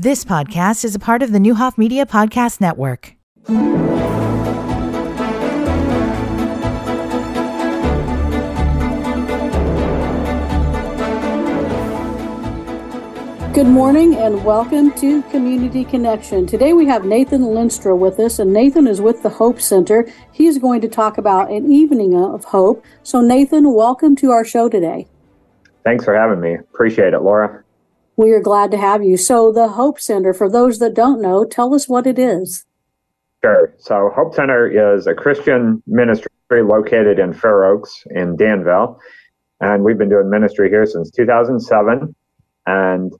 This podcast is a part of the Neuhoff Media Podcast Network. Good morning and welcome to Community Connection. Today we have Nathan Lenstra with us, and Nathan is with the Hope Center. He's going to talk about an evening of hope. So, Nathan, welcome to our show today. Thanks for having me. Appreciate it, Laura. We are glad to have you. So, the Hope Center, for those that don't know, tell us what it is. Sure. So, Hope Center is a Christian ministry located in Fair Oaks in Danville. And we've been doing ministry here since 2007. And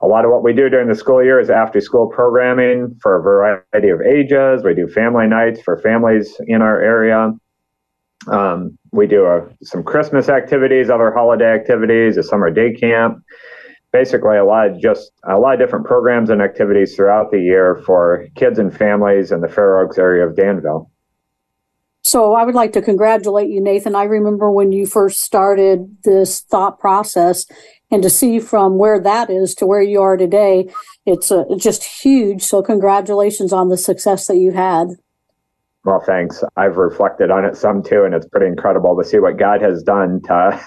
a lot of what we do during the school year is after school programming for a variety of ages. We do family nights for families in our area. Um, we do a, some Christmas activities, other holiday activities, a summer day camp basically a lot of just a lot of different programs and activities throughout the year for kids and families in the Fair Oaks area of Danville. So I would like to congratulate you, Nathan. I remember when you first started this thought process, and to see from where that is to where you are today, it's uh, just huge. So congratulations on the success that you had. Well, thanks. I've reflected on it some too, and it's pretty incredible to see what God has done to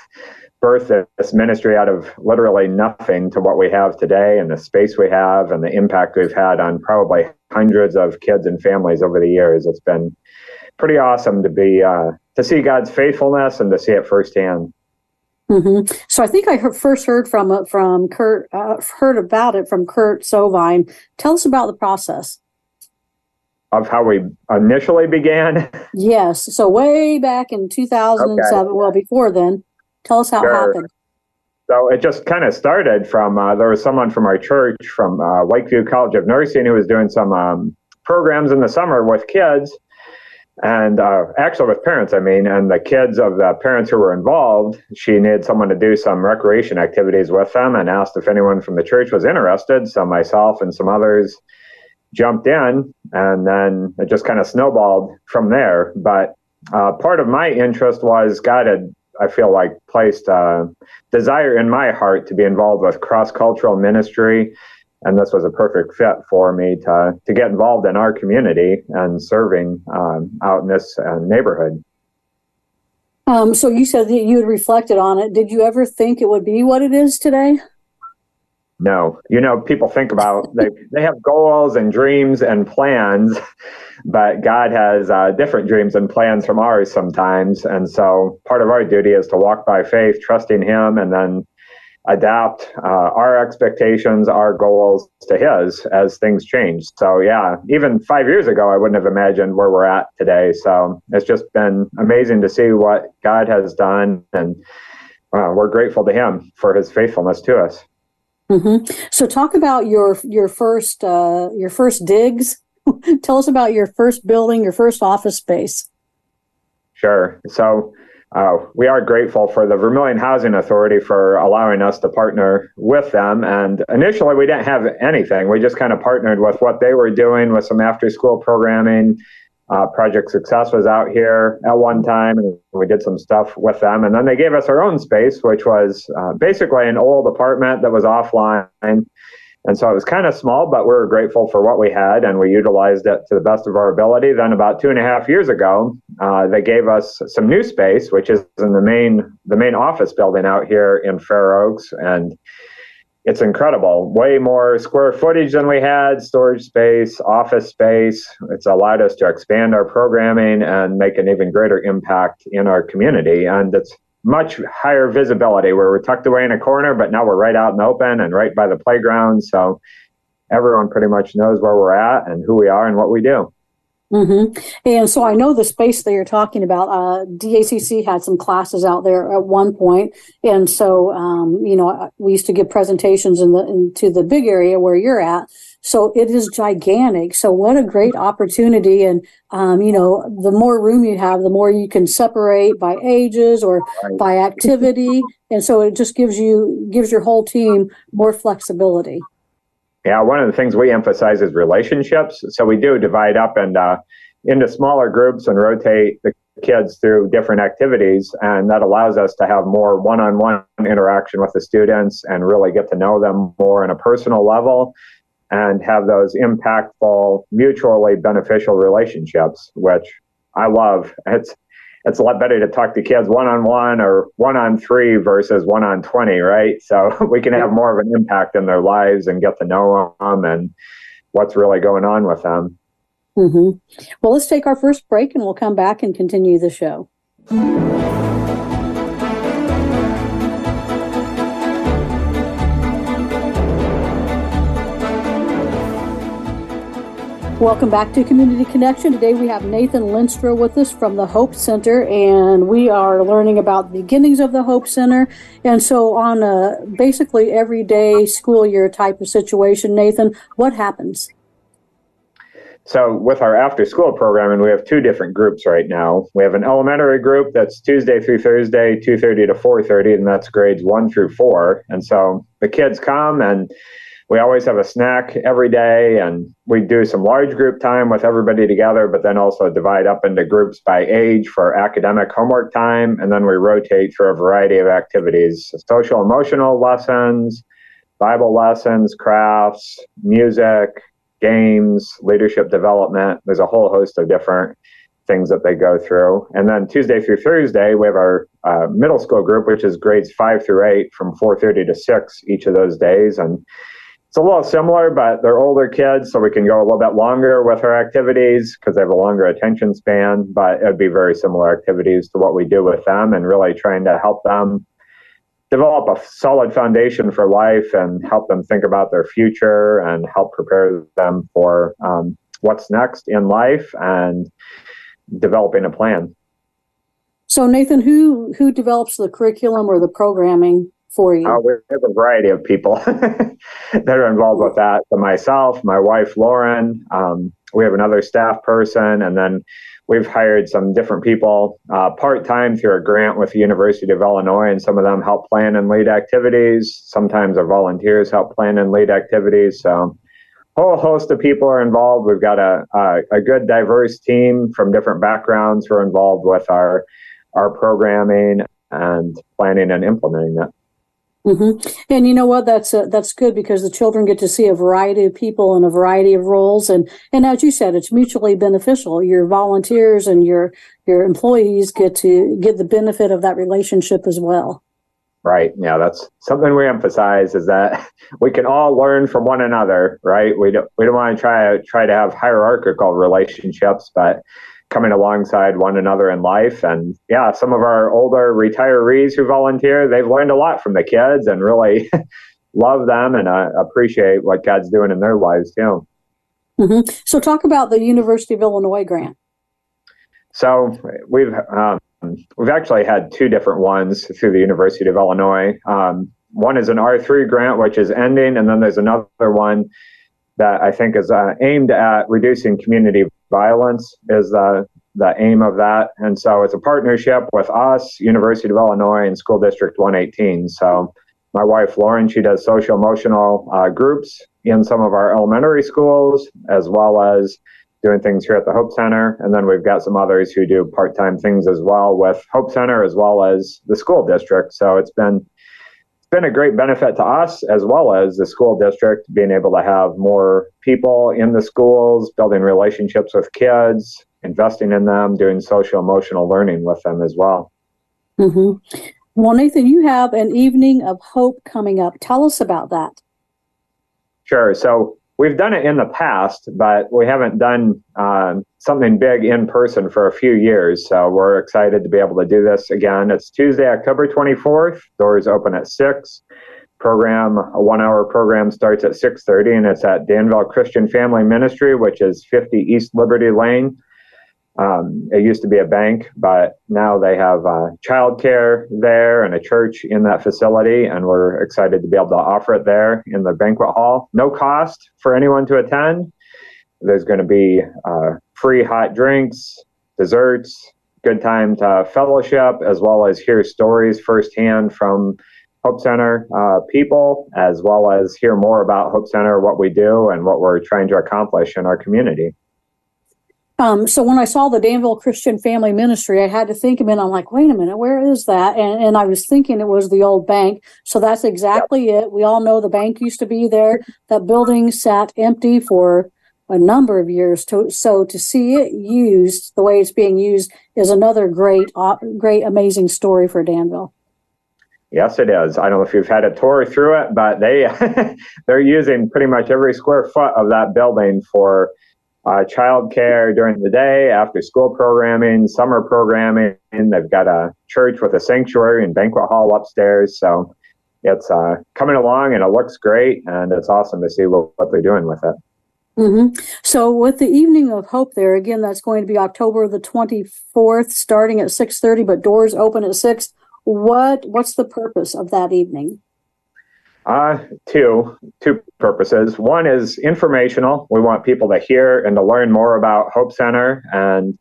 birth this ministry out of literally nothing to what we have today and the space we have and the impact we've had on probably hundreds of kids and families over the years. It's been pretty awesome to be uh, to see God's faithfulness and to see it firsthand. Mm-hmm. So I think I heard, first heard from uh, from Kurt, uh, heard about it from Kurt Sovine. Tell us about the process of how we initially began. Yes, so way back in 2007. Okay. Well, before then. Tell us how sure. it happened. So it just kind of started from uh, there was someone from our church from uh, Lakeview College of Nursing who was doing some um, programs in the summer with kids and uh, actually with parents, I mean, and the kids of the parents who were involved. She needed someone to do some recreation activities with them and asked if anyone from the church was interested. So myself and some others jumped in, and then it just kind of snowballed from there. But uh, part of my interest was God had I feel like placed a desire in my heart to be involved with cross cultural ministry, and this was a perfect fit for me to to get involved in our community and serving um, out in this uh, neighborhood. Um, so you said that you had reflected on it. Did you ever think it would be what it is today? No, you know, people think about they they have goals and dreams and plans, but God has uh, different dreams and plans from ours sometimes. And so, part of our duty is to walk by faith, trusting Him, and then adapt uh, our expectations, our goals to His as things change. So, yeah, even five years ago, I wouldn't have imagined where we're at today. So, it's just been amazing to see what God has done, and uh, we're grateful to Him for His faithfulness to us. Mm-hmm. So, talk about your your first uh, your first digs. Tell us about your first building, your first office space. Sure. So, uh, we are grateful for the Vermilion Housing Authority for allowing us to partner with them. And initially, we didn't have anything. We just kind of partnered with what they were doing with some after school programming uh, Project Success was out here at one time, and we did some stuff with them. And then they gave us our own space, which was uh, basically an old apartment that was offline. And so it was kind of small, but we were grateful for what we had, and we utilized it to the best of our ability. Then, about two and a half years ago, uh, they gave us some new space, which is in the main the main office building out here in Fair Oaks, and it's incredible. Way more square footage than we had, storage space, office space. It's allowed us to expand our programming and make an even greater impact in our community. And it's much higher visibility where we're tucked away in a corner, but now we're right out in the open and right by the playground. So everyone pretty much knows where we're at and who we are and what we do. Mm-hmm. And so I know the space that you're talking about. Uh, DACC had some classes out there at one point, and so um, you know we used to give presentations in the into the big area where you're at. So it is gigantic. So what a great opportunity! And um, you know, the more room you have, the more you can separate by ages or by activity, and so it just gives you gives your whole team more flexibility. Yeah, one of the things we emphasize is relationships. So we do divide up and uh, into smaller groups and rotate the kids through different activities, and that allows us to have more one-on-one interaction with the students and really get to know them more on a personal level. and have those impactful, mutually beneficial relationships, which I love. It's it's a lot better to talk to kids one on one or one on three versus one on 20, right? So we can have more of an impact in their lives and get to know them and what's really going on with them. Mm-hmm. Well, let's take our first break and we'll come back and continue the show. Welcome back to Community Connection. Today we have Nathan Lenstra with us from the Hope Center, and we are learning about the beginnings of the Hope Center. And so, on a basically everyday school year type of situation, Nathan, what happens? So, with our after school programming, we have two different groups right now. We have an elementary group that's Tuesday through Thursday, 2:30 to 4:30, and that's grades 1 through 4. And so the kids come and we always have a snack every day and we do some large group time with everybody together but then also divide up into groups by age for academic homework time and then we rotate through a variety of activities social emotional lessons bible lessons crafts music games leadership development. There's a whole host of different things that they go through. And then tuesday through thursday we have our uh, middle school group which is grades 5 through 8 from 4.30 to 6 each of those days. And it's a little similar, but they're older kids, so we can go a little bit longer with our activities because they have a longer attention span. But it'd be very similar activities to what we do with them, and really trying to help them develop a solid foundation for life and help them think about their future and help prepare them for um, what's next in life and developing a plan. So, Nathan, who who develops the curriculum or the programming for you? Uh, we have a variety of people that are involved with that. So myself, my wife Lauren, um, we have another staff person, and then we've hired some different people uh, part time through a grant with the University of Illinois, and some of them help plan and lead activities. Sometimes our volunteers help plan and lead activities. So whole host of people are involved. We've got a, a, a good diverse team from different backgrounds who are involved with our our programming and planning and implementing it. Mm-hmm. And you know what? That's uh, that's good because the children get to see a variety of people in a variety of roles, and and as you said, it's mutually beneficial. Your volunteers and your your employees get to get the benefit of that relationship as well. Right. Yeah, that's something we emphasize is that we can all learn from one another. Right. We don't we don't want to try to try to have hierarchical relationships, but coming alongside one another in life. And yeah, some of our older retirees who volunteer, they've learned a lot from the kids and really love them and uh, appreciate what God's doing in their lives too. Mm-hmm. So, talk about the University of Illinois grant. So, we've um, we've actually had two different ones through the University of Illinois. Um, one is an R3 grant, which is ending, and then there's another one that I think is uh, aimed at reducing community violence is the the aim of that. And so it's a partnership with us, University of Illinois, and School District 118. So my wife Lauren, she does social emotional uh, groups in some of our elementary schools, as well as doing things here at the Hope Center. And then we've got some others who do part time things as well with Hope Center, as well as the school district. So it's been been a great benefit to us as well as the school district being able to have more people in the schools, building relationships with kids, investing in them, doing social emotional learning with them as well. Mm-hmm. Well, Nathan, you have an evening of hope coming up. Tell us about that. Sure. So we've done it in the past, but we haven't done uh, something big in person for a few years. So we're excited to be able to do this again. It's Tuesday, October 24th. Doors open at 6. Program, a one-hour program starts at 6.30, and it's at Danville Christian Family Ministry, which is 50 East Liberty Lane. Um, it used to be a bank, but now they have uh, childcare there and a church in that facility, and we're excited to be able to offer it there in the banquet hall. No cost for anyone to attend. There's going to be uh, free hot drinks, desserts, good time to fellowship, as well as hear stories firsthand from Hope Center uh, people, as well as hear more about Hope Center, what we do, and what we're trying to accomplish in our community. Um, so when I saw the Danville Christian Family Ministry, I had to think a minute. I'm like, wait a minute, where is that? And, and I was thinking it was the old bank. So that's exactly yep. it. We all know the bank used to be there. That building sat empty for a number of years. To, so to see it used the way it's being used is another great, uh, great, amazing story for Danville. Yes, it is. I don't know if you've had a tour through it, but they they're using pretty much every square foot of that building for uh, childcare during the day, after school programming, summer programming. They've got a church with a sanctuary and banquet hall upstairs. So it's uh, coming along and it looks great, and it's awesome to see what, what they're doing with it. Mm-hmm. So, with the evening of hope, there again, that's going to be October the twenty fourth, starting at six thirty, but doors open at six. What What's the purpose of that evening? Uh, two two purposes. One is informational. We want people to hear and to learn more about Hope Center and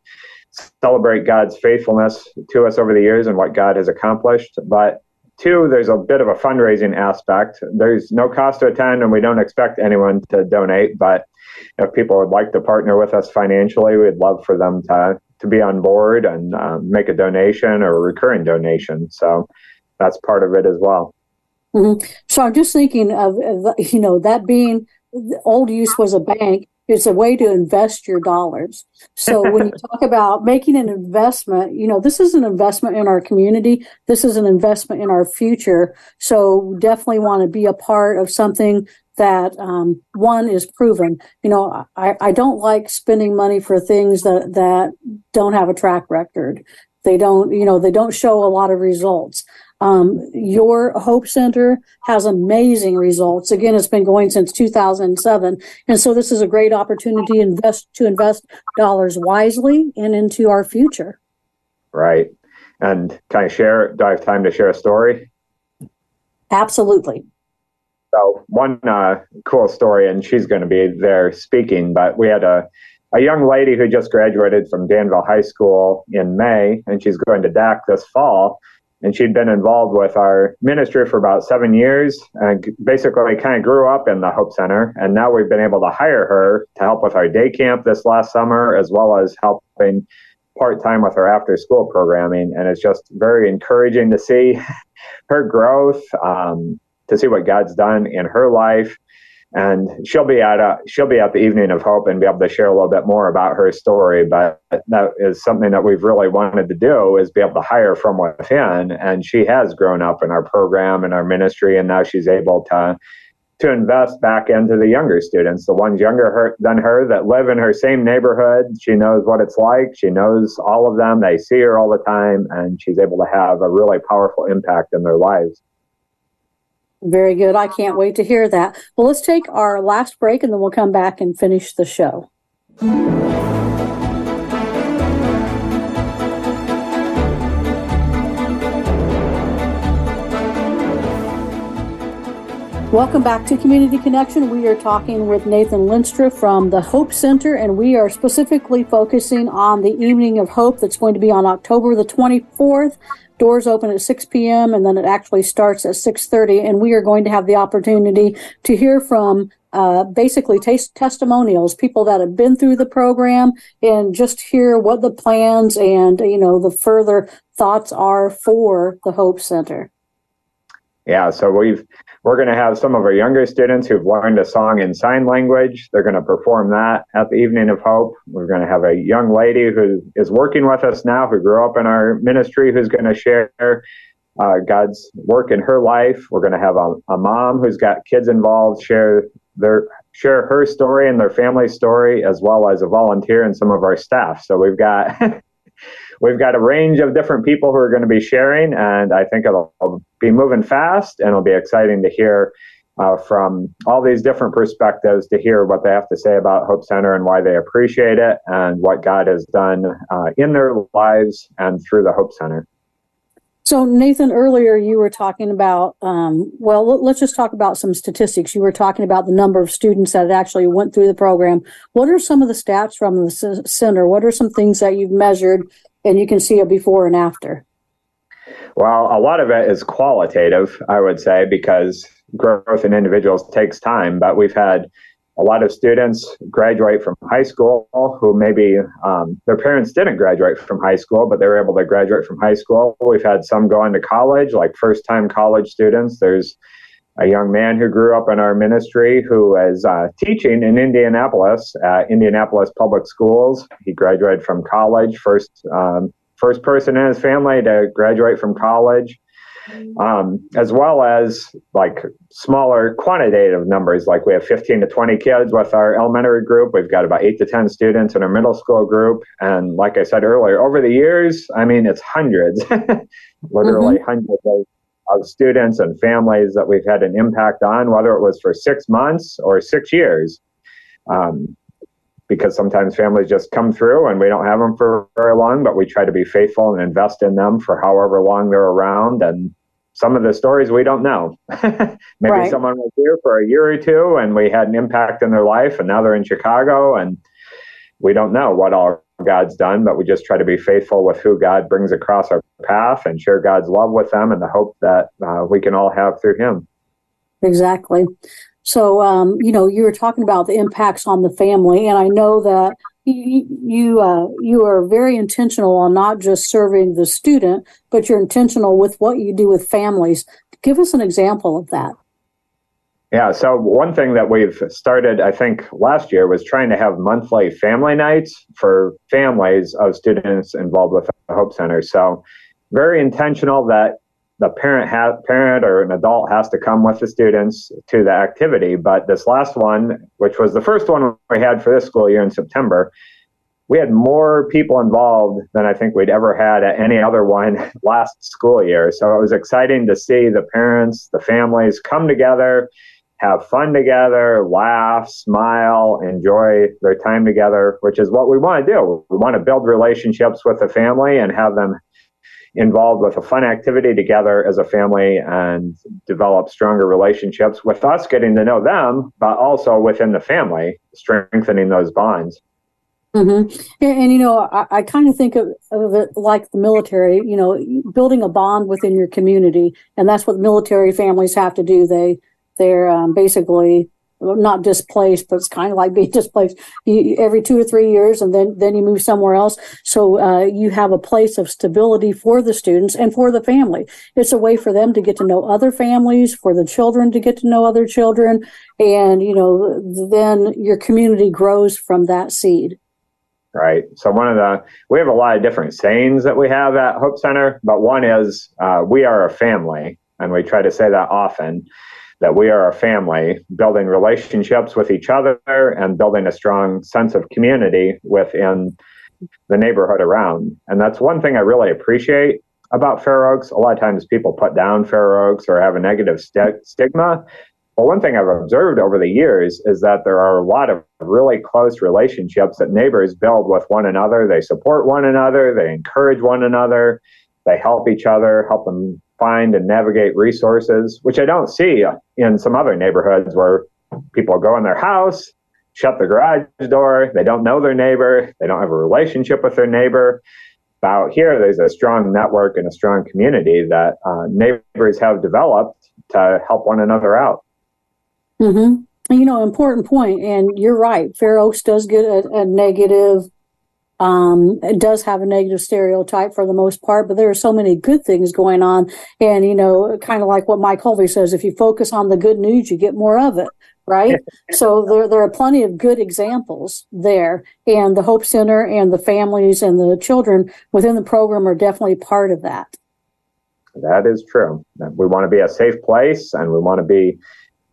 celebrate God's faithfulness to us over the years and what God has accomplished. But Two, there's a bit of a fundraising aspect. There's no cost to attend, and we don't expect anyone to donate. But if people would like to partner with us financially, we'd love for them to to be on board and uh, make a donation or a recurring donation. So that's part of it as well. Mm-hmm. So I'm just thinking of, you know that being old use was a bank. It's a way to invest your dollars. So when you talk about making an investment, you know, this is an investment in our community. This is an investment in our future. So definitely want to be a part of something that um, one is proven. You know, I, I don't like spending money for things that that don't have a track record. They don't, you know, they don't show a lot of results. Um, your Hope Center has amazing results. Again, it's been going since 2007, and so this is a great opportunity to invest to invest dollars wisely and into our future. Right. And can I share? Do I have time to share a story? Absolutely. So one uh, cool story, and she's going to be there speaking. But we had a a young lady who just graduated from Danville High School in May, and she's going to DAC this fall and she'd been involved with our ministry for about seven years and basically kind of grew up in the hope center and now we've been able to hire her to help with our day camp this last summer as well as helping part-time with our after school programming and it's just very encouraging to see her growth um, to see what god's done in her life. And she'll be at a she'll be at the evening of hope and be able to share a little bit more about her story. But that is something that we've really wanted to do is be able to hire from within. And she has grown up in our program and our ministry and now she's able to to invest back into the younger students the ones younger her, than her that live in her same neighborhood. She knows what it's like. She knows all of them. They see her all the time and she's able to have a really powerful impact in their lives very good. I can't wait to hear that. Well, let's take our last break and then we'll come back and finish the show. Welcome back to Community Connection. We are talking with Nathan Lenstra from the Hope Center, and we are specifically focusing on the Evening of Hope that's going to be on October the 24th doors open at 6 p.m. and then it actually starts at 6:30 and we are going to have the opportunity to hear from uh, basically taste testimonials, people that have been through the program and just hear what the plans and you know the further thoughts are for the Hope Center. Yeah, so we've we're going to have some of our younger students who've learned a song in sign language. They're going to perform that at the Evening of Hope. We're going to have a young lady who is working with us now, who grew up in our ministry, who's going to share uh, God's work in her life. We're going to have a, a mom who's got kids involved share their share her story and their family story, as well as a volunteer and some of our staff. So we've got we've got a range of different people who are going to be sharing, and I think it'll be moving fast, and it'll be exciting to hear uh, from all these different perspectives to hear what they have to say about Hope Center and why they appreciate it and what God has done uh, in their lives and through the Hope Center. So, Nathan, earlier you were talking about, um, well, let's just talk about some statistics. You were talking about the number of students that actually went through the program. What are some of the stats from the center? What are some things that you've measured and you can see a before and after? Well, a lot of it is qualitative, I would say, because growth in individuals takes time. But we've had a lot of students graduate from high school who maybe um, their parents didn't graduate from high school, but they were able to graduate from high school. We've had some going to college, like first time college students. There's a young man who grew up in our ministry who is uh, teaching in Indianapolis at Indianapolis Public Schools. He graduated from college, first um, first person in his family to graduate from college um, as well as like smaller quantitative numbers. Like we have 15 to 20 kids with our elementary group. We've got about eight to 10 students in our middle school group. And like I said earlier, over the years, I mean, it's hundreds, literally mm-hmm. hundreds of, of students and families that we've had an impact on, whether it was for six months or six years. Um, because sometimes families just come through and we don't have them for very long, but we try to be faithful and invest in them for however long they're around. And some of the stories we don't know. Maybe right. someone was here for a year or two and we had an impact in their life and now they're in Chicago and we don't know what all God's done, but we just try to be faithful with who God brings across our path and share God's love with them and the hope that uh, we can all have through Him. Exactly. So, um, you know, you were talking about the impacts on the family, and I know that you uh, you are very intentional on not just serving the student, but you're intentional with what you do with families. Give us an example of that. Yeah, so one thing that we've started, I think, last year was trying to have monthly family nights for families of students involved with the Hope Center. So, very intentional that the parent ha- parent or an adult has to come with the students to the activity. But this last one, which was the first one we had for this school year in September, we had more people involved than I think we'd ever had at any other one last school year. So it was exciting to see the parents, the families come together, have fun together, laugh, smile, enjoy their time together, which is what we want to do. We want to build relationships with the family and have them involved with a fun activity together as a family and develop stronger relationships with us getting to know them, but also within the family, strengthening those bonds. Mm-hmm. And, and, you know, I, I kind of think of, of, it like the military, you know, building a bond within your community. And that's what military families have to do. They, they're um, basically not displaced, but it's kind of like being displaced you, every two or three years, and then then you move somewhere else. So uh, you have a place of stability for the students and for the family. It's a way for them to get to know other families, for the children to get to know other children, and you know then your community grows from that seed. Right. So one of the we have a lot of different sayings that we have at Hope Center, but one is uh, "We are a family," and we try to say that often that we are a family, building relationships with each other and building a strong sense of community within the neighborhood around. And that's one thing I really appreciate about Fair Oaks. A lot of times people put down Fair Oaks or have a negative st- stigma. But one thing I've observed over the years is that there are a lot of really close relationships that neighbors build with one another. They support one another, they encourage one another, they help each other, help them find and navigate resources, which I don't see in some other neighborhoods where people go in their house, shut the garage door, they don't know their neighbor, they don't have a relationship with their neighbor. Out here, there's a strong network and a strong community that uh, neighbors have developed to help one another out. Mm-hmm. You know, important point, and you're right. Fair Oaks does get a, a negative um, it does have a negative stereotype for the most part, but there are so many good things going on. And, you know, kind of like what Mike Holvey says, if you focus on the good news, you get more of it. Right. so there, there are plenty of good examples there. And the Hope Center and the families and the children within the program are definitely part of that. That is true. We want to be a safe place and we want to be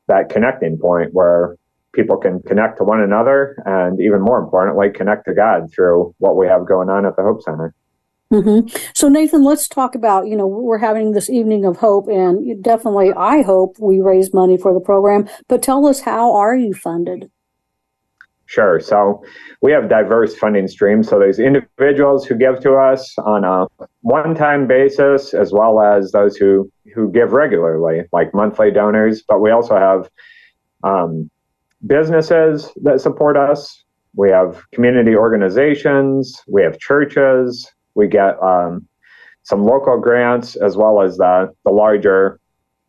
that connecting point where people can connect to one another and even more importantly connect to god through what we have going on at the hope center mm-hmm. so nathan let's talk about you know we're having this evening of hope and definitely i hope we raise money for the program but tell us how are you funded Sure. So we have diverse funding streams. So there's individuals who give to us on a one-time basis, as well as those who who give regularly, like monthly donors. But we also have um, businesses that support us. We have community organizations. We have churches. We get um, some local grants as well as the, the larger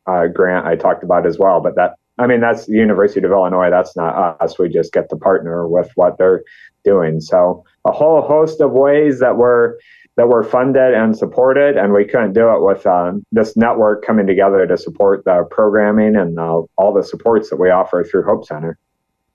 uh, grant I talked about as well. But that I mean, that's the University of Illinois. That's not us. We just get to partner with what they're doing. So a whole host of ways that we're that were funded and supported, and we couldn't do it with um, this network coming together to support the programming and uh, all the supports that we offer through Hope Center.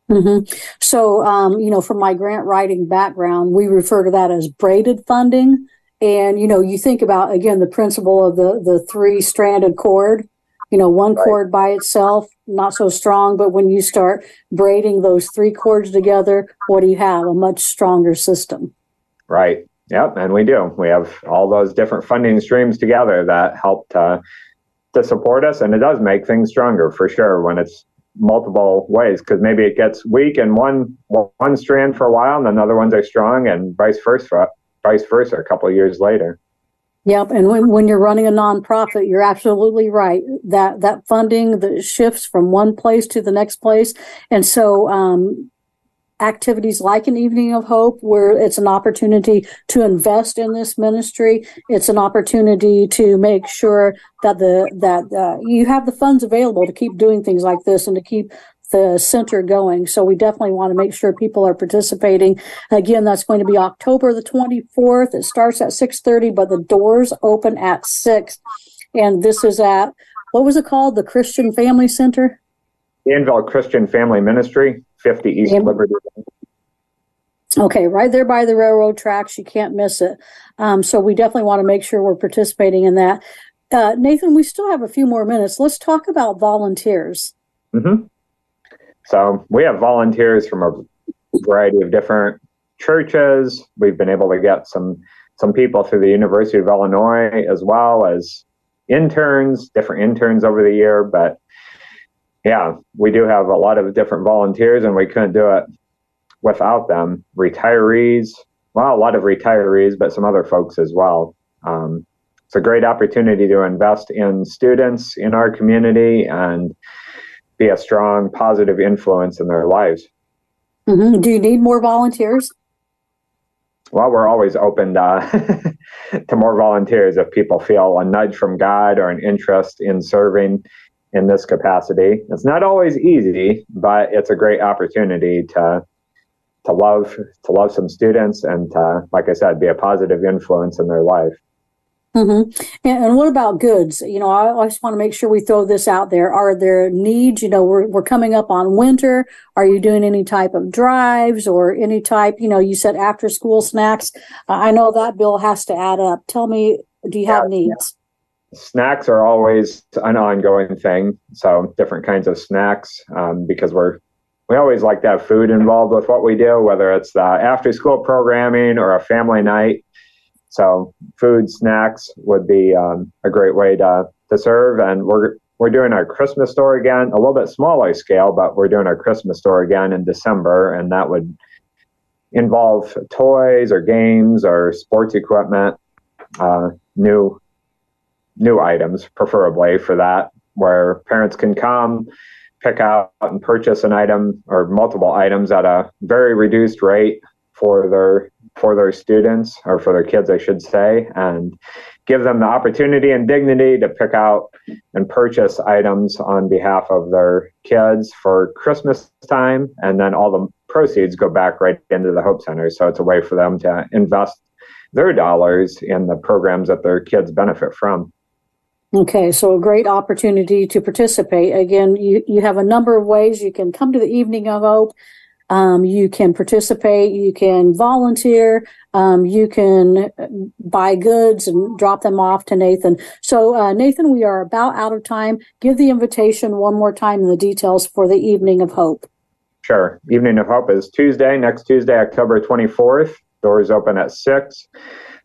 Mm-hmm. So, um, you know, from my grant writing background, we refer to that as braided funding. And, you know, you think about, again, the principle of the, the three stranded cord, you know, one right. cord by itself, not so strong, but when you start braiding those three cords together, what do you have? A much stronger system. Right. Yep. And we do. We have all those different funding streams together that help to, to support us. And it does make things stronger for sure when it's multiple ways because maybe it gets weak in one one strand for a while and then other ones are strong and vice versa vice versa a couple years later yep and when, when you're running a nonprofit you're absolutely right that that funding that shifts from one place to the next place and so um, activities like an evening of hope where it's an opportunity to invest in this ministry. It's an opportunity to make sure that the that uh, you have the funds available to keep doing things like this and to keep the center going. So we definitely want to make sure people are participating. Again that's going to be october the 24th it starts at 6.30 but the doors open at 6 and this is at what was it called? The christian family center? Danville Christian Family Ministry, 50 East Liberty. Okay, right there by the railroad tracks. You can't miss it. Um, so we definitely want to make sure we're participating in that. Uh, Nathan, we still have a few more minutes. Let's talk about volunteers. Mm-hmm. So we have volunteers from a variety of different churches. We've been able to get some some people through the University of Illinois as well as interns, different interns over the year. But yeah, we do have a lot of different volunteers, and we couldn't do it without them. Retirees, well, a lot of retirees, but some other folks as well. Um, it's a great opportunity to invest in students in our community and be a strong, positive influence in their lives. Mm-hmm. Do you need more volunteers? Well, we're always open to, to more volunteers if people feel a nudge from God or an interest in serving in this capacity. It's not always easy, but it's a great opportunity to to love to love some students and to, like I said, be a positive influence in their life. Mm-hmm. And, and, what about goods? You know, I, I just want to make sure we throw this out there. Are there needs? You know, we're, we're coming up on winter. Are you doing any type of drives or any type, you know, you said after school snacks. Uh, I know that bill has to add up. Tell me, do you have yeah, needs? Snacks are always an ongoing thing. So different kinds of snacks um, because we're we always like to have food involved with what we do, whether it's the after school programming or a family night. So food snacks would be um, a great way to to serve, and we're we're doing our Christmas store again, a little bit smaller scale, but we're doing our Christmas store again in December, and that would involve toys or games or sports equipment, uh, new new items, preferably for that, where parents can come, pick out and purchase an item or multiple items at a very reduced rate for their for their students or for their kids, I should say, and give them the opportunity and dignity to pick out and purchase items on behalf of their kids for Christmas time, and then all the proceeds go back right into the Hope Center. So it's a way for them to invest their dollars in the programs that their kids benefit from. Okay, so a great opportunity to participate. Again, you, you have a number of ways you can come to the Evening of Hope. Um, you can participate, you can volunteer, um, you can buy goods and drop them off to Nathan. So, uh, Nathan, we are about out of time. Give the invitation one more time and the details for the Evening of Hope. Sure. Evening of Hope is Tuesday, next Tuesday, October 24th. Doors open at 6.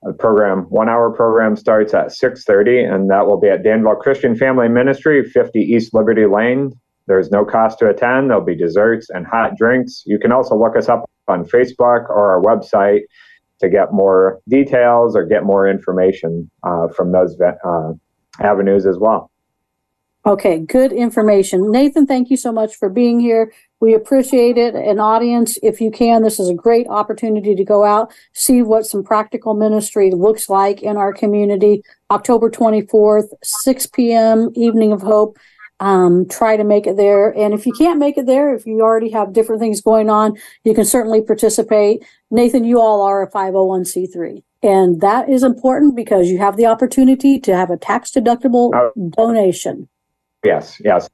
The program, one hour program starts at 6.30 and that will be at Danville Christian Family Ministry, 50 East Liberty Lane. There's no cost to attend. There'll be desserts and hot drinks. You can also look us up on Facebook or our website to get more details or get more information uh, from those uh, avenues as well. Okay, good information. Nathan, thank you so much for being here. We appreciate it. An audience, if you can, this is a great opportunity to go out, see what some practical ministry looks like in our community. October 24th, 6 p.m., Evening of Hope. um, try to make it there. And if you can't make it there, if you already have different things going on, you can certainly participate. Nathan, you all are a 501c3. And that is important because you have the opportunity to have a tax deductible Oh. donation. Yes, yes.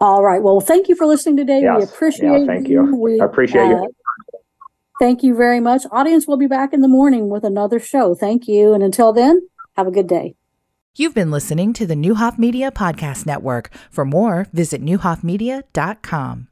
All right. Well, thank you for listening today. We Yes. Yeah, appreciate thank you. We I appreciate you. uh, Thank you very much. Audience, we'll be back in the morning with another show. Thank you. And until then, have a good day. You've been listening to the Neuhoff Media Podcast Network. For more, visit neuhoffmedia.com.